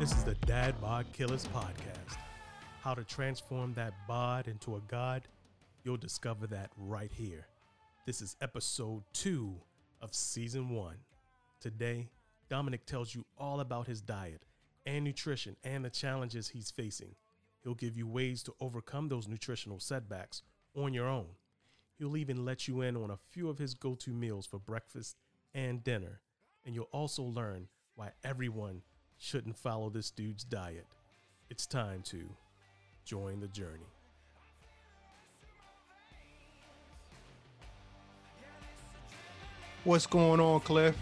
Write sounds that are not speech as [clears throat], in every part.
This is the Dad Bod Killers podcast. How to transform that bod into a god? You'll discover that right here. This is episode two of season one. Today, Dominic tells you all about his diet and nutrition and the challenges he's facing. He'll give you ways to overcome those nutritional setbacks on your own. He'll even let you in on a few of his go to meals for breakfast and dinner. And you'll also learn why everyone shouldn't follow this dude's diet. It's time to join the journey. What's going on, Cliff?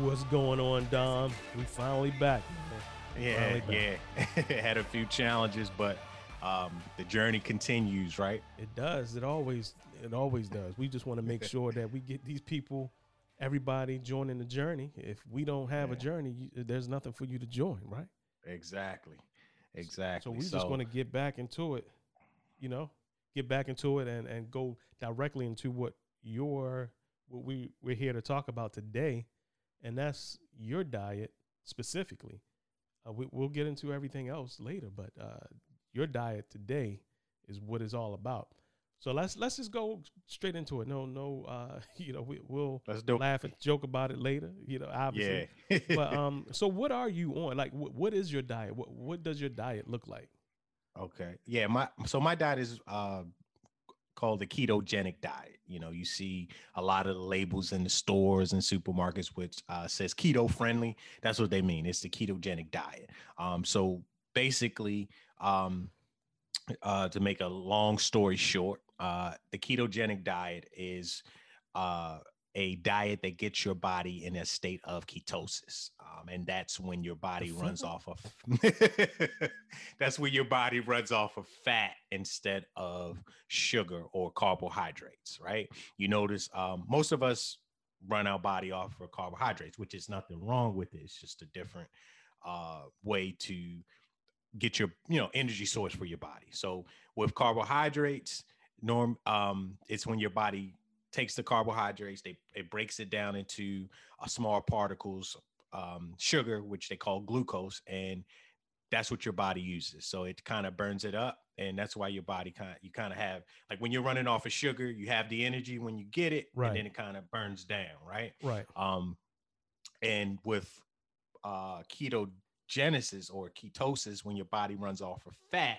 What's going on, Dom? We finally back. man. Yeah, Finally back. yeah. [laughs] Had a few challenges, but um, the journey continues, right? It does. It always it always does. We just want to make [laughs] sure that we get these people, everybody joining the journey. If we don't have a journey, you, there's nothing for you to join, right? Exactly, exactly. So we just want to get back into it, you know, get back into it and and go directly into what your what we we're here to talk about today, and that's your diet specifically. Uh, we, we'll get into everything else later, but uh, your diet today is what it's all about. So let's let's just go straight into it. No, no, uh, [laughs] you know, we, we'll Let's do. laugh and joke about it later. You know, obviously Yeah. but [laughs] um so what are you on like wh- what is your diet what what does your diet look like Okay. Yeah, my so my diet is uh called the ketogenic diet. You know, you see a lot of the labels in the stores and supermarkets which uh says keto friendly. That's what they mean. It's the ketogenic diet. Um so basically um uh to make a long story short, uh the ketogenic diet is uh a diet that gets your body in a state of ketosis. Um, and that's when your body runs off of [laughs] that's when your body runs off of fat instead of sugar or carbohydrates, right? You notice um, most of us run our body off for carbohydrates, which is nothing wrong with it. It's just a different uh, way to get your you know energy source for your body. So with carbohydrates, norm um, it's when your body takes the carbohydrates, they it breaks it down into uh, small particles, um, sugar, which they call glucose, and that's what your body uses. So it kind of burns it up, and that's why your body kind of you kind of have like when you're running off of sugar, you have the energy when you get it, Right. and then it kind of burns down, right? right Um, and with uh, ketogenesis or ketosis, when your body runs off of fat,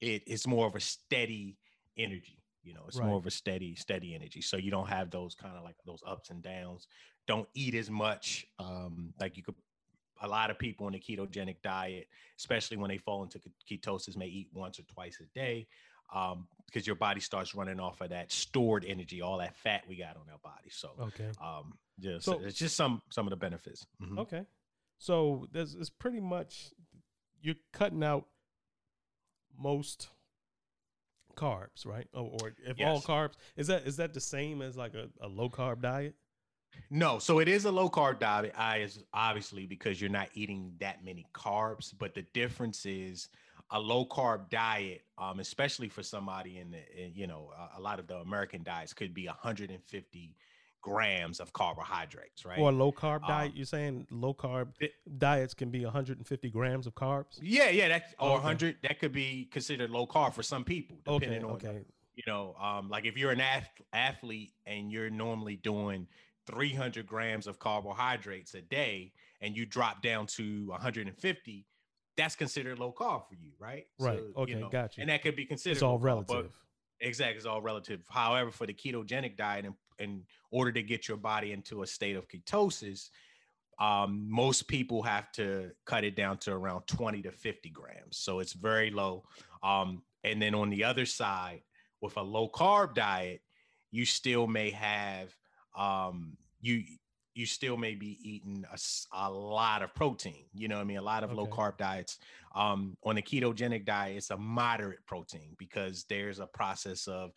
it, it's more of a steady energy. You know, it's Right. more of a steady, steady energy. So you don't have those kind of like those ups and downs. Don't eat as much. Um, like you could, a lot of people in a ketogenic diet, especially when they fall into ketosis, may eat once or twice a day. Um, because your body starts running off of that stored energy, all that fat we got on our body. So, okay um yeah So- it's just some some of the benefits Mhm. okay so there's it's pretty much you're cutting out most carbs right? Or, or if all carbs is that is that the same as like a, a low carb diet? No so it is a low carb diet i is obviously because you're not eating that many carbs but the difference is a low carb diet um especially for somebody in the in, you know a, a lot of the american diets could be 150 grams of carbohydrates right or a low carb Um, diet you're saying low carb it- diets can be 150 grams of carbs yeah yeah that or Okay. 100 that could be considered low carb for some people okay depending on okay you know, um, like if you're an ath- athlete and you're normally doing 300 grams of carbohydrates a day and you drop down to 150, that's considered low carb for you, right? right So, okay you know, got you And that could be considered it's all carb, relative Exactly, it's all relative. However, for the ketogenic diet, in, in order to get your body into a state of ketosis, um, most people have to cut it down to around 20 to 50 grams. So it's very low. Um, and then on the other side, with a low carb diet, you still may have um, you you still may be eating a lot of protein. You know what I mean? A lot of low carb diets. Um, on a ketogenic diet, it's a moderate protein because there's a process of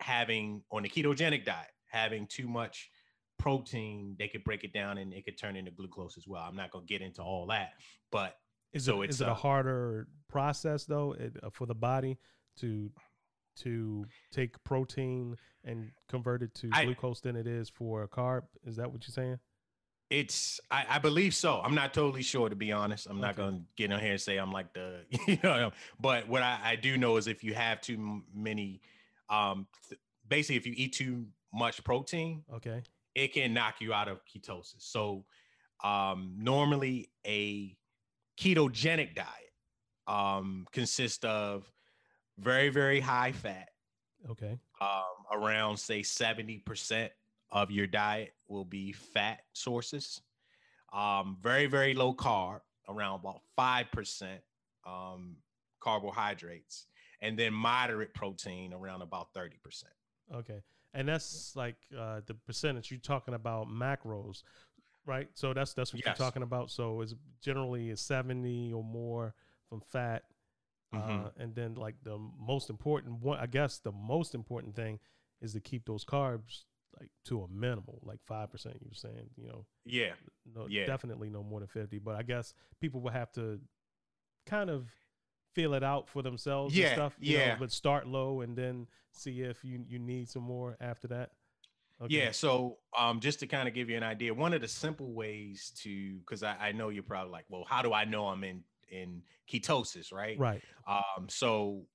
having on the ketogenic diet, having too much protein, they could break it down and it could turn into glucose as well. I'm not gonna get into all that, but Is So it it's is it a a- harder process though it, uh, for the body to to take protein and convert it to I- glucose than it is for a carb? Is that what you're saying? It's I, I, believe so. I'm not totally sure to be honest. I'm okay. not gonna get on here and say I'm like the [laughs] you know, but what I, I do know is if you have too many, um, th- basically if you eat too much protein, okay, it can knock you out of ketosis. So, um, normally a ketogenic diet um consists of very very high fat. Okay. Um, around say 70 percent of your diet will be fat sources. Um, very, very low carb, around about 5% um, carbohydrates, and then moderate protein around about 30%. Okay. And that's like uh, the percentage you're talking about macros, right? So that's that's what yes. you're talking about. So it's generally a 70 or more from fat. Mm-hmm. Uh, and then like the most important one, I guess the most important thing is to keep those carbs like to a minimal, like five percent. You were saying, you know, yeah, no, yeah, definitely no more than fifty. But I guess people will have to kind of feel it out for themselves. Yeah, stuff, yeah. Know, but start low and then see if you you need some more after that. Okay. Yeah. So, um, just to kind of give you an idea, one of the simple ways to, because I, I know you're probably like, well, how do I know I'm in in ketosis, right? Right. Um, so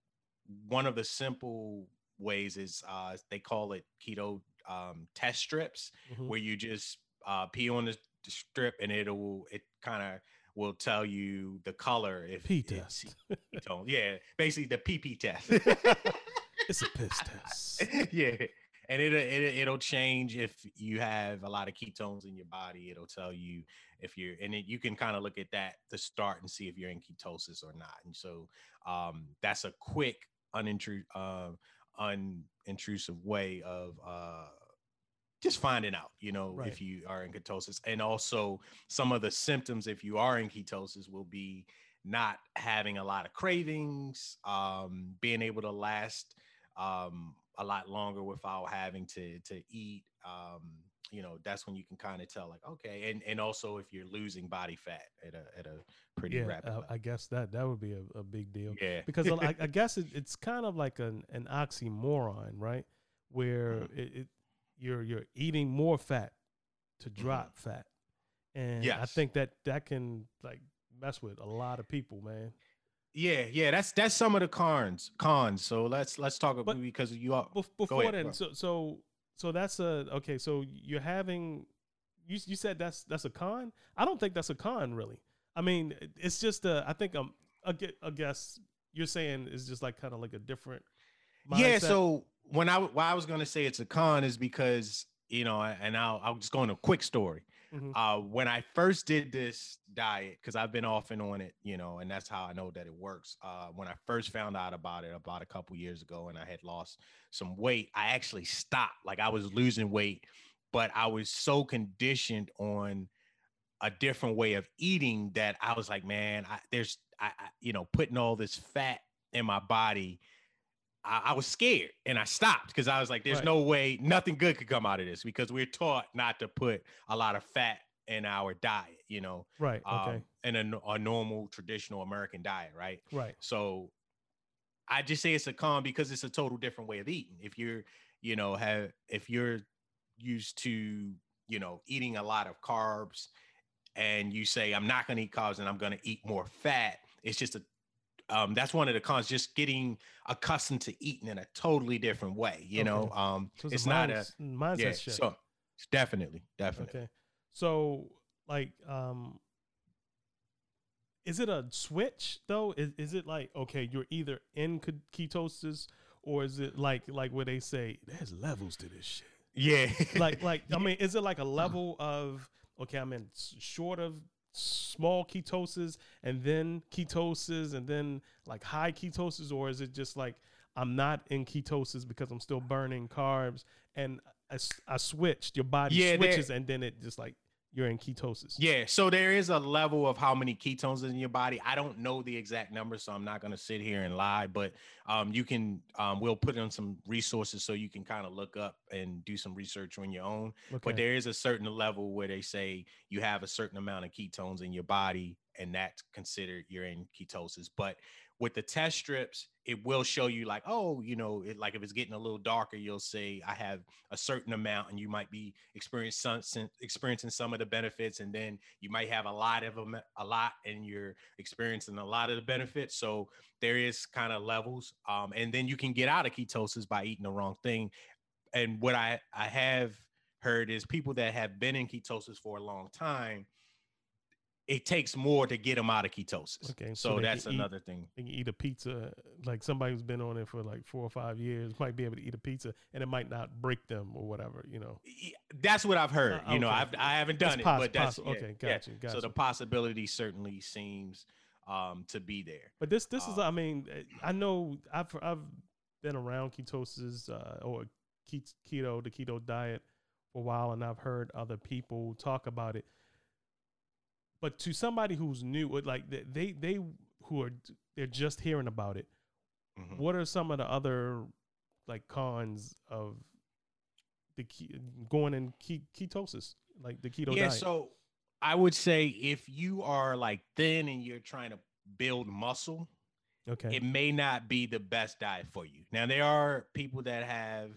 one of the simple ways is uh, they call it keto um, test strips mm-hmm. where you just uh, pee on the strip and it'll it kind of will tell you the color if P test. yeah, basically the PP test. [laughs] it's a piss test. [laughs] yeah. And it, it it'll change if you have a lot of ketones in your body. It'll tell you if you're, and it, you can kind of look at that to start and see if you're in ketosis or not. And so um, that's a quick, unintrusive, uh, unintrusive way of uh, just finding out, you know, right. if you are in ketosis. And also some of the symptoms, if you are in ketosis, will be not having a lot of cravings, um, being able to last um, a lot longer without having to to eat. Um, you know, that's when you can kind of tell, like, okay, and and also if you're losing body fat at a at a pretty yeah, rapid. I, I guess that that would be a, a big deal. Yeah, because I, I, [laughs] guess it, it's kind of like an an oxymoron, right? Where mm-hmm. it, it you're you're eating more fat to mm-hmm. drop mm-hmm. fat, and yes. I think that that can like mess with a lot of people, man. Yeah, yeah, that's that's some of the cons. Cons. So let's let's talk about but because you are before ahead, then. Bro. So so so that's a okay. So you're having you you said that's that's a con. I don't think that's a con really. I mean, it's just a. I think um, I get. I guess you're saying is just like kind of like a different. Mindset. Yeah. So when I why I was gonna say it's a con is because you know, and I'll I'll just go into a quick story. Mm-hmm. Uh, when I first did this diet, because I've been off and on it, you know, and that's how I know that it works. Uh, when I first found out about it about a couple years ago, and I had lost some weight, I actually stopped. Like I was losing weight, but I was so conditioned on a different way of eating that I was like, man, I, there's, I, I, you know, putting all this fat in my body I, I was scared and I stopped because I was like, there's right. no way nothing good could come out of this because we're taught not to put a lot of fat in our diet, you know, right? Okay, um, in a, a normal traditional American diet, right? Right. So I just say it's a con because it's a total different way of eating. If you're, you know, have if you're used to, you know, eating a lot of carbs and you say I'm not going to eat carbs and I'm going to eat more fat, it's just a um, that's one of the cons just getting accustomed to eating in a totally different way you okay. know um, so it's, it's not a mindset yeah, shift. so definitely definitely. Okay. So like um is it a switch though? Is, is it like okay you're either in ketosis or is it like like where they say there's levels to this shit? Yeah. Like like i [laughs] mean is it like a level of okay i'm in short of small ketosis and then ketosis and then like high ketosis or is it just like i'm not in ketosis because i'm still burning carbs and i, I switched your body yeah, switches and then it just like you're in ketosis. Yeah. So there is a level of how many ketones in your body. I don't know the exact number, so I'm not going to sit here and lie, but um, you can, um, we'll put on some resources so you can kind of look up and do some research on your own. Okay. But there is a certain level where they say you have a certain amount of ketones in your body and that's considered you're in ketosis. But with the test strips, it will show you like, oh, you know, it, like if it's getting a little darker, you'll say I have a certain amount, and you might be experiencing some experiencing some of the benefits, and then you might have a lot of them, a lot, and you're experiencing a lot of the benefits. So there is kind of levels, um, and then you can get out of ketosis by eating the wrong thing. And what I I have heard is people that have been in ketosis for a long time it takes more to get them out of ketosis. Okay, so, so that's another eat, thing. They can eat a pizza, like somebody who's been on it for like four or five years might be able to eat a pizza, and it might not break them or whatever. You know, that's what I've heard. Uh. You know, I've I haven't done it, but that's yeah, okay. Gotcha, yeah. gotcha. So the possibility certainly seems um, to be there. But this this um, is, I mean, I know I've I've been around ketosis uh, or keto, the keto diet for a while, and I've heard other people talk about it but to somebody who's new, like they they who are they're just hearing about it, mm-hmm. what are some of the other like cons of the key, going in ketosis, like the keto yeah, diet? so I would say if you are like thin and you're trying to build muscle, okay, it may not be the best diet for you. Now there are people that have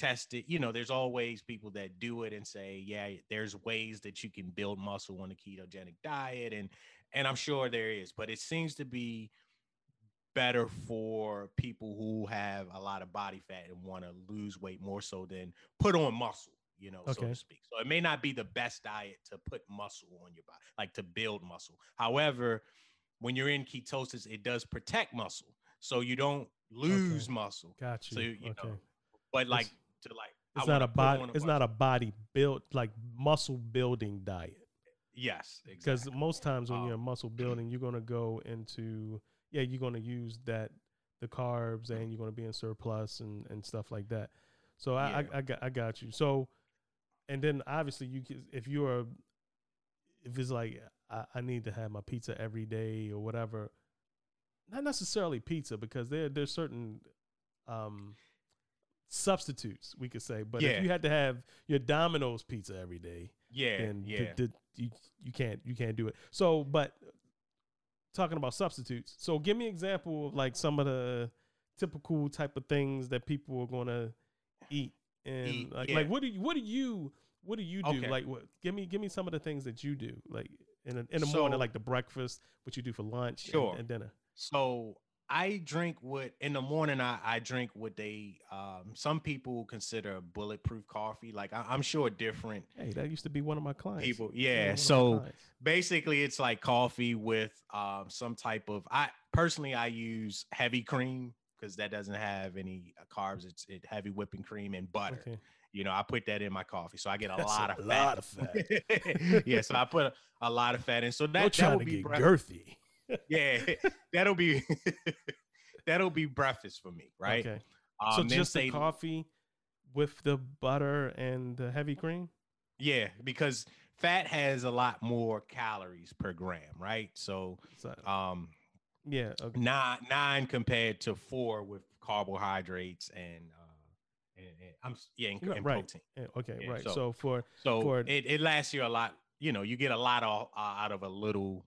test it. You know, there's always people that do it and say, yeah, there's ways that you can build muscle on a ketogenic diet, and and I'm sure there is, but it seems to be better for people who have a lot of body fat and want to lose weight more so than put on muscle you know, okay. so to speak. So it may not be the best diet to put muscle on your body, like to build muscle. However, when you're in ketosis, it does protect muscle, so you don't lose okay. muscle. Gotcha. So you, okay. know, but like to like it's not a body it's not a body built like muscle building diet. Yes because exactly. most times when um, you're muscle [clears throat] building you're going to go into yeah you're going to use that the carbs and you're going to be in surplus and and stuff like that. So I, yeah. I, I got i got you. So and then obviously you if you're if it's like I, I need to have my pizza every day or whatever not necessarily pizza because there there's certain um substitutes, we could say. But yeah. if you had to have your Domino's pizza every day, yeah, then yeah, you you can't you can't do it. So, but talking about substitutes, so give me an example of like some of the typical type of things that people are gonna eat, and eat, like yeah. like what do you what do you what do you do? Okay. Like what? Give me give me some of the things that you do, like in a, in the so, morning, like the breakfast, what you do for lunch, sure. and, and dinner. So I drink what in the morning. I, I drink what they um, some people consider bulletproof coffee. Like I, am sure different. Hey, that used to be one of my clients. People, yeah. So basically, it's like coffee with um, some type of. I personally I use heavy cream because that doesn't have any uh, carbs. It's it heavy whipping cream and butter. Okay. You know, I put that in my coffee, so I get a [laughs] That's lot a of lot of fat. [laughs] yeah, so I put a, a, lot of fat in. So that, that would be girthy yeah, [laughs] that'll be [laughs] that'll be breakfast for me, right? Okay. Um, so just the coffee with the butter and the heavy cream. Yeah, because fat has a lot more calories per gram, right? So, um, yeah, okay. nine nine compared to four with carbohydrates and uh, and, and I'm yeah, and, right. protein. Okay, yeah, right. So, so, for so for it, it lasts you a lot. You know, you get a lot of, uh, out of a little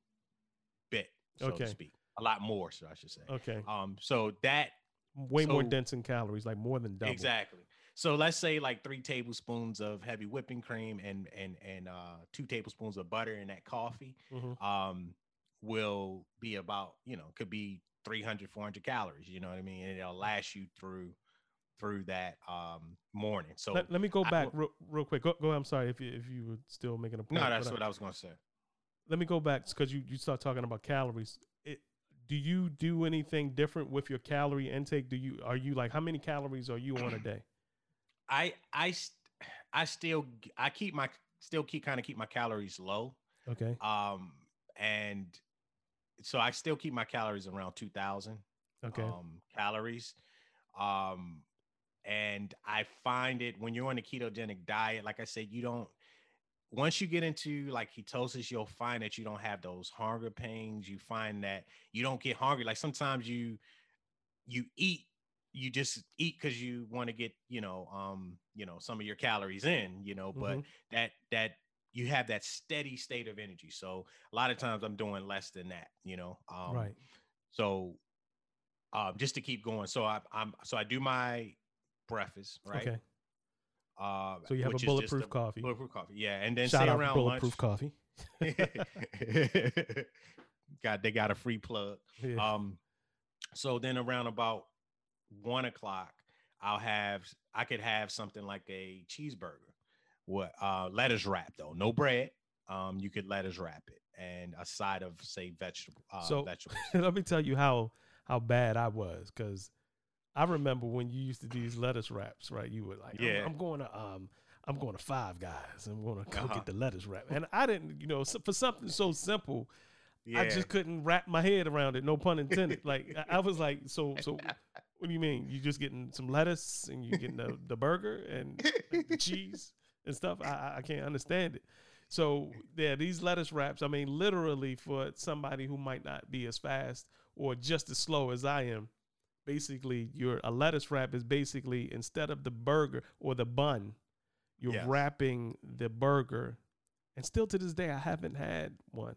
so okay. to speak. A lot more, so I should say. Okay. Um, so that way so, more dense in calories, like more than double. Exactly. So let's say like three tablespoons of heavy whipping cream and and and uh, two tablespoons of butter in that coffee mm-hmm. um, will be about you know could be 300 400 calories. You know what I mean? And it'll last you through through that um, morning. So let, let me go back real, real quick. Go, go. I'm sorry if you if you were still making a point. No, that's what I, I was going to say let me go back because you, you start talking about calories. It, do you do anything different with your calorie intake? Do you are you like how many calories are you on a day? [clears throat] I I I still I keep my still keep kind of keep my calories low. Okay. Um and so I still keep my calories around 2000 okay. um calories. Um and I find it when you're on a ketogenic diet like I said you don't once you get into like ketosis, you'll find that you don't have those hunger pains. You find that you don't get hungry. Like sometimes you you eat, you just eat because you want to get, you know, um, you know, some of your calories in, you know, but mm-hmm. that that you have that steady state of energy. So a lot of times I'm doing less than that, you know. Um, right. So um, just to keep going. So I, I'm so I do my breakfast, right? Okay. Uh, So you have a bulletproof coffee. Bulletproof coffee, yeah, and then Shout say out around bulletproof coffee. lunch. [laughs] got they got a free plug. Yeah. Um, so then around about one o'clock, I'll have I could have something like a cheeseburger, what uh lettuce wrap though, no bread. Um, you could lettuce wrap it and a side of say vegetable uh So- [laughs] vegetables. Let me tell you how how bad I was because I remember when you used to do these lettuce wraps, right? You were like, Yeah. I'm, I'm going to um, I'm going to Five Guys. I'm going to go Uh-huh. get the lettuce wrap, and I didn't, you know, so, for something so simple, Yeah. I just couldn't wrap my head around it. No pun intended. [laughs] like I, I was like, so so. What do you mean? You just getting some lettuce and you getting the, the burger and like, the cheese and stuff? I, I I can't understand it. So yeah, these lettuce wraps. I mean, literally for somebody who might not be as fast or just as slow as I am, basically your a lettuce wrap is basically instead of the burger or the bun, you're Yes. wrapping the burger. And still to this day, I haven't had one,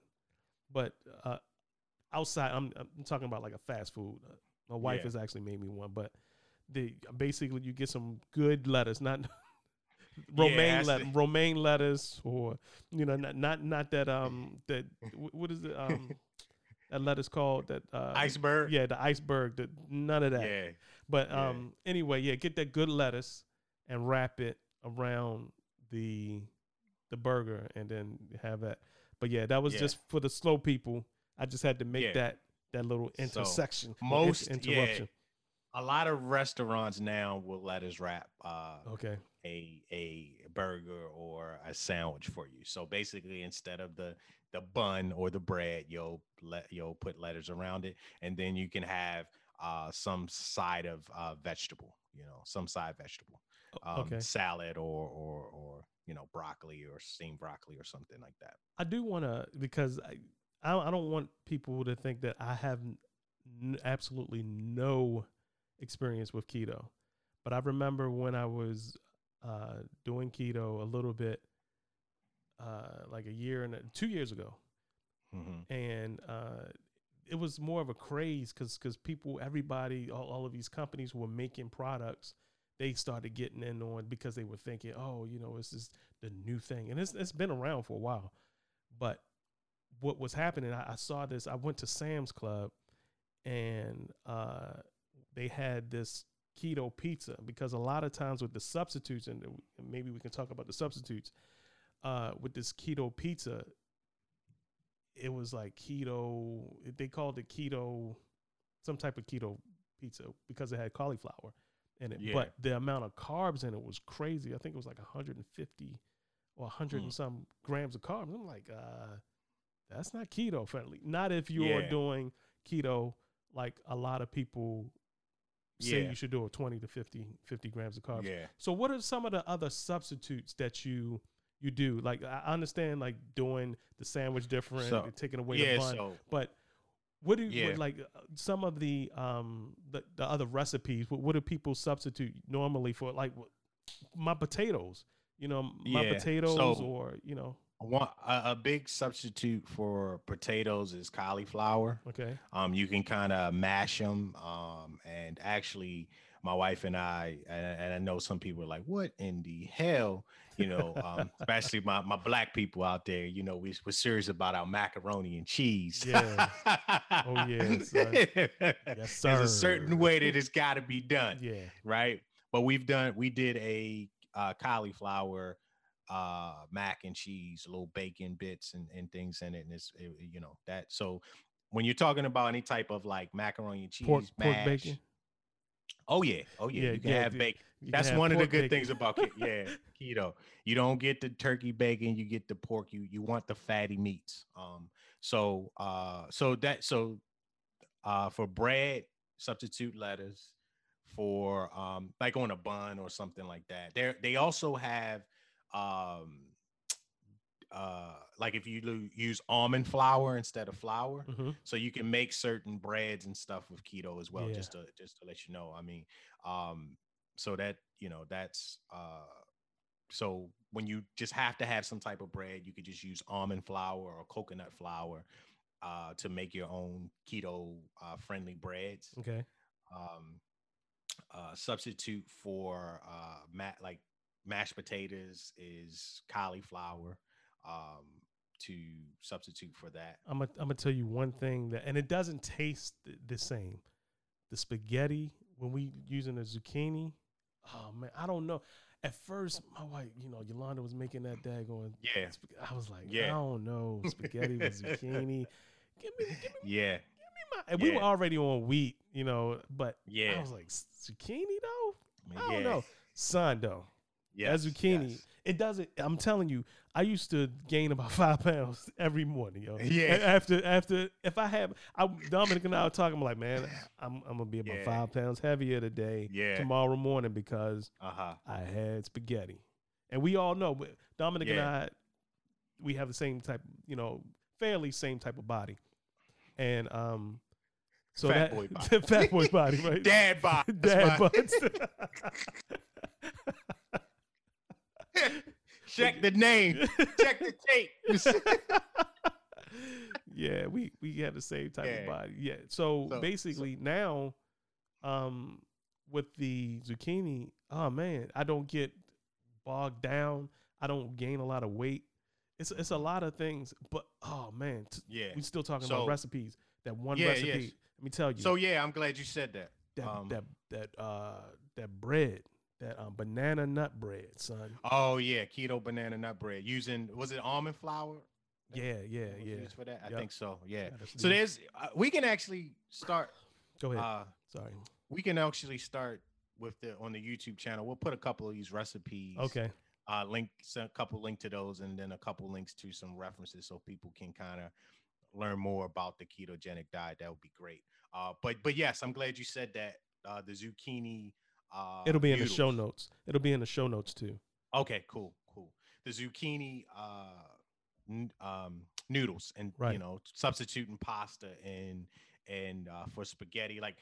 but uh, outside, I'm, I'm talking about like a fast food. Uh, my wife Yeah. has actually made me one, but the basically you get some good lettuce, not [laughs] romaine that's lettuce, romaine lettuce, or you know, not not not that um that what is it um [laughs] that lettuce called that uh, iceberg. yeah the iceberg that none of that. Yeah. But yeah. um anyway, yeah, get that good lettuce and wrap it around the the burger and then have that. But yeah, that was Yeah. just for the slow people. I just had to make Yeah. that that little intersection, or most- inter- interruption. A lot of restaurants now will let us wrap uh, Okay. a a burger or a sandwich for you. So basically, instead of the the bun or the bread, you'll let you'll put letters around it, and then you can have uh, some side of uh, vegetable. You know, some side vegetable, um, okay. salad or or or you know broccoli or steamed broccoli or something like that. I do want to because I, I don't want people to think that I have n- absolutely no experience with keto. But I remember when I was uh, doing keto a little bit, uh, like a year and a, two years ago, hmm and uh, it was more of a craze because because people, everybody, all, all of these companies were making products. They started getting in on because they were thinking, oh, you know, this is the new thing, and it's it's been around for a while. But what was happening, I, I saw this. I went to Sam's Club, and uh, they had this keto pizza because a lot of times with the substitutes, and maybe we can talk about the substitutes. Uh, with this keto pizza, it was like keto. They called it keto, some type of keto pizza because it had cauliflower in it. Yeah. But the amount of carbs in it was crazy. I think it was like 150 or 100 Hmm. and some grams of carbs. I'm like, uh, that's not keto friendly. Not if you're doing keto like a lot of people say Yeah. you should do a 20 to 50 50 grams of carbs. Yeah. So what are some of the other substitutes that you you do? Like I understand like doing the sandwich different, So, taking away Yeah. the bun, So but what do you Yeah. what, like uh, some of the um the, the other recipes? What, what do people substitute normally for like my potatoes? You know, my Yeah, potatoes so- or you know, one a, a big substitute for potatoes is cauliflower. okay, Um, you can kind of mash them. Um, and actually, my wife and I, and, and I know some people are like, "What in the hell?" You know, um, especially my my black people out there. You know, we we're serious about our macaroni and cheese. Yeah. Oh, yeah, [laughs] son. Yes, There's a certain way that it's got to be done, yeah, right? But we've done. We did a uh, cauliflower uh mac and cheese little bacon bits and, and things in it and it's it- you know that so when you're talking about any type of like macaroni and cheese pork pork bacon. Oh yeah. Oh yeah, Yeah, you can yeah, have bacon. You that's one of the good bacon. things about ke- yeah keto. You don't get the turkey bacon you get the pork. You you want the fatty meats. Um so uh so that so uh for bread substitute lettuce for um like on a bun or something like that. They they also have um uh like if you lo- use almond flour instead of flour Mhm. so you can make certain breads and stuff with keto as well Yeah. just to just to let you know i mean um so that you know that's uh so when you just have to have some type of bread, you could just use almond flour or coconut flour uh, to make your own keto uh, friendly breads. Okay. Um, uh, substitute for uh, ma- like mashed potatoes is cauliflower. Um, to substitute for that. I'm gonna I'm gonna tell you one thing that, and it doesn't taste the same. The spaghetti when we using the zucchini, oh man, I don't know. At first, my wife, you know, Yolanda was making that daggone. Yeah. I was like, yeah. I Yeah. don't know, spaghetti with [laughs] zucchini. Give me, give me, Yeah, give me my. And we were already on wheat, you know, but yeah, I was like, zucchini though. I don't yeah. know, son though. Yes, that zucchini, yes. it doesn't. I'm telling you, I used to gain about [laughs] five pounds every morning, yo. Yeah. After after, if I have, I Dominic and I were talking. I'm like, man, I'm I'm gonna be about Yeah. five pounds heavier today, Yeah. tomorrow morning because Uh huh. I had spaghetti, and we all know but Dominic and I, we have the same type, you know, fairly same type of body, and um, so Fat that boy [laughs] body. fat boy body, right? [laughs] Dad bod. That's Dad my- Check the name. Check the tape. [laughs] yeah, we we had the same type of body. Yeah. So, So- basically now, um, with the zucchini, oh man, I don't get bogged down. I don't gain a lot of weight. It's it's a lot of things, but oh man, t- yeah. we still talking about recipes. That one Yeah, recipe. yes. Let me tell you. So yeah, I'm glad you said that. that um, that that uh that bread, that um, banana nut bread, son. Oh yeah, keto banana nut bread using was it almond flour? Yeah, yeah, yeah. used for that. I Yep. think so. Yeah. Yeah, So there's uh, we can actually start. Go ahead. Uh, Sorry. we can actually start with the on the YouTube channel. We'll put a couple of these recipes. Okay. uh, link a couple link to those and then a couple links to some references so people can kind of learn more about the ketogenic diet that would be great uh, but but yes i'm glad you said that uh, the zucchini uh, It'll be in the show notes. It'll be in the show notes too. okay cool cool the zucchini uh, n- um, noodles and you know substituting pasta and and uh, for spaghetti like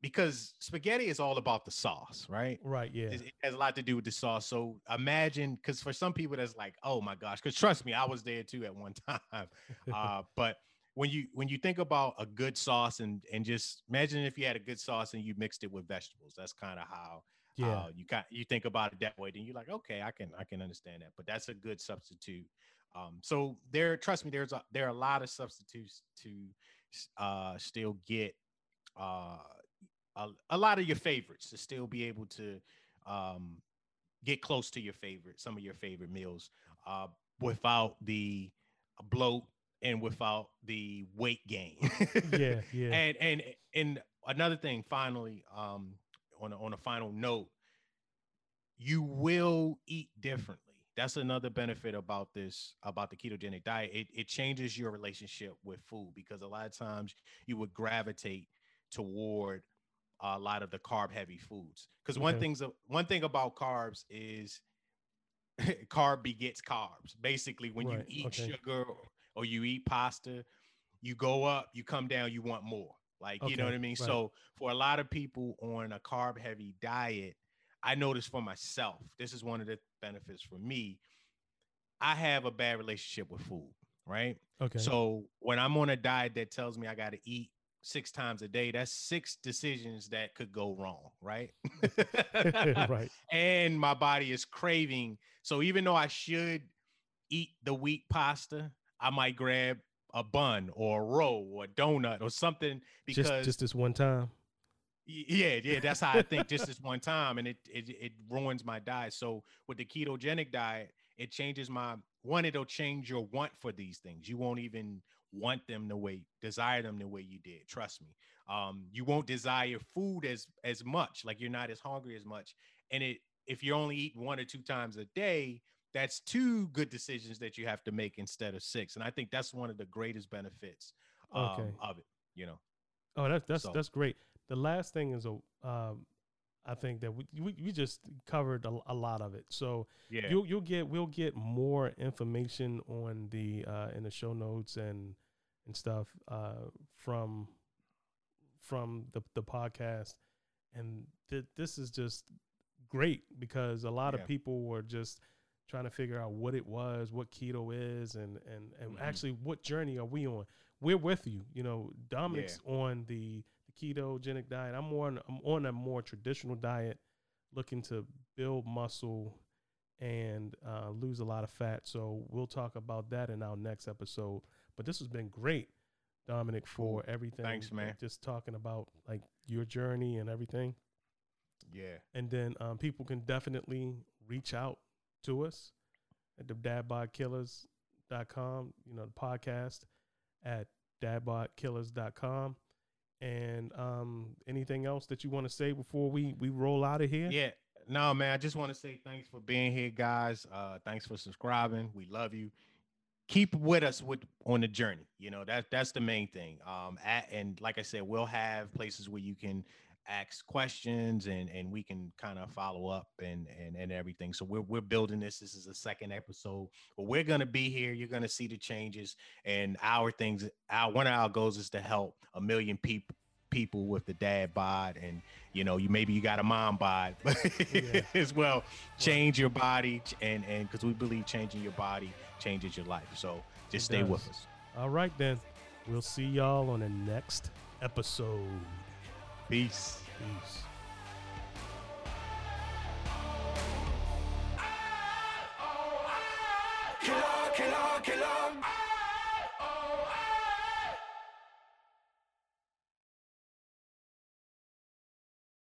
because spaghetti is all about the sauce right Right. Yeah. it it has a lot to do with the sauce. So imagine, because for some people that's like, oh my gosh, because trust me, I was there too at one [laughs] time. Uh, but when you when you think about a good sauce and and just imagine if you had a good sauce and you mixed it with vegetables, that's kind of how yeah. uh, you got you think about it that way. Then you're like, okay, I can I can understand that. But that's a good substitute. Um, so there, trust me, there's a, there are a lot of substitutes to uh, still get uh, a, a lot of your favorites to still be able to um, get close to your favorite, some of your favorite meals, uh, without the bloat and without the weight gain. [laughs] yeah. Yeah. And and and another thing, finally, um, on a, on a final note, you will eat differently. That's another benefit about this about the ketogenic diet. It it changes your relationship with food because a lot of times you would gravitate toward a lot of the carb heavy foods. Because one Okay. thing's one thing about carbs is [laughs] carb begets carbs. Basically, when Right, you eat okay. sugar or, you eat pasta, you go up, you come down, you want more. Like, you know what I mean? right. So for a lot of people on a carb heavy diet, I noticed for myself, this is one of the benefits for me. I have a bad relationship with food, right? okay. So when I'm on a diet that tells me I got to eat six times a day, that's six decisions that could go wrong, right? [laughs] right. [laughs] and my body is craving. So even though I should eat the wheat pasta, I might grab a bun or a roll or a donut or something because Just just this one time. Yeah, yeah, that's how I think. Just this one time, and it, it it ruins my diet. So with the ketogenic diet, it changes my one. It'll change your want for these things. You won't even want them the way desire them the way you did. Trust me. Um, you won't desire food as as much. Like you're not as hungry as much. And it if you're only eating one or two times a day, that's two good decisions that you have to make instead of six. And I think that's one of the greatest benefits um, Okay. of it. You know. Oh, that's that's So- that's great. The last thing is a um, I think that we we, we just covered a, a lot of it. So Yeah. you'll you'll get we'll get more information on the uh, in the show notes and and stuff uh, from from the the podcast, and th- this is just great because a lot Yeah. of people were just trying to figure out what it was, what keto is, and and and Mhm. actually what journey are we on? We're with you. You know, Dominic's on the, the ketogenic diet. I'm on I'm on a more traditional diet, looking to build muscle and uh, lose a lot of fat. So we'll talk about that in our next episode. But this has been great, Dominic, for everything. Thanks, man. Just talking about like your journey and everything Yeah. and then um, people can definitely reach out to us at the dadbodkillers.com you know the podcast at dadbodkillers.com and um, anything else that you want to say before we we roll out of here Yeah. No, man. I just want to say thanks for being here, guys. Uh, thanks for subscribing. We love you. Keep with us with on the journey. You know that that's the main thing. Um, at, and like I said, we'll have places where you can ask questions and and we can kind of follow up and and and everything. So we're we're building this. This is the second episode, but we're gonna be here. You're gonna see the changes and our things. Our one of our goals is to help a million people people with the dad bod and you know you maybe you got a mom bod but [laughs] Yeah. as well change your body and and because we believe changing your body changes your life so just It stay with us all right then we'll see y'all on the next episode peace peace Killer, killer, killer.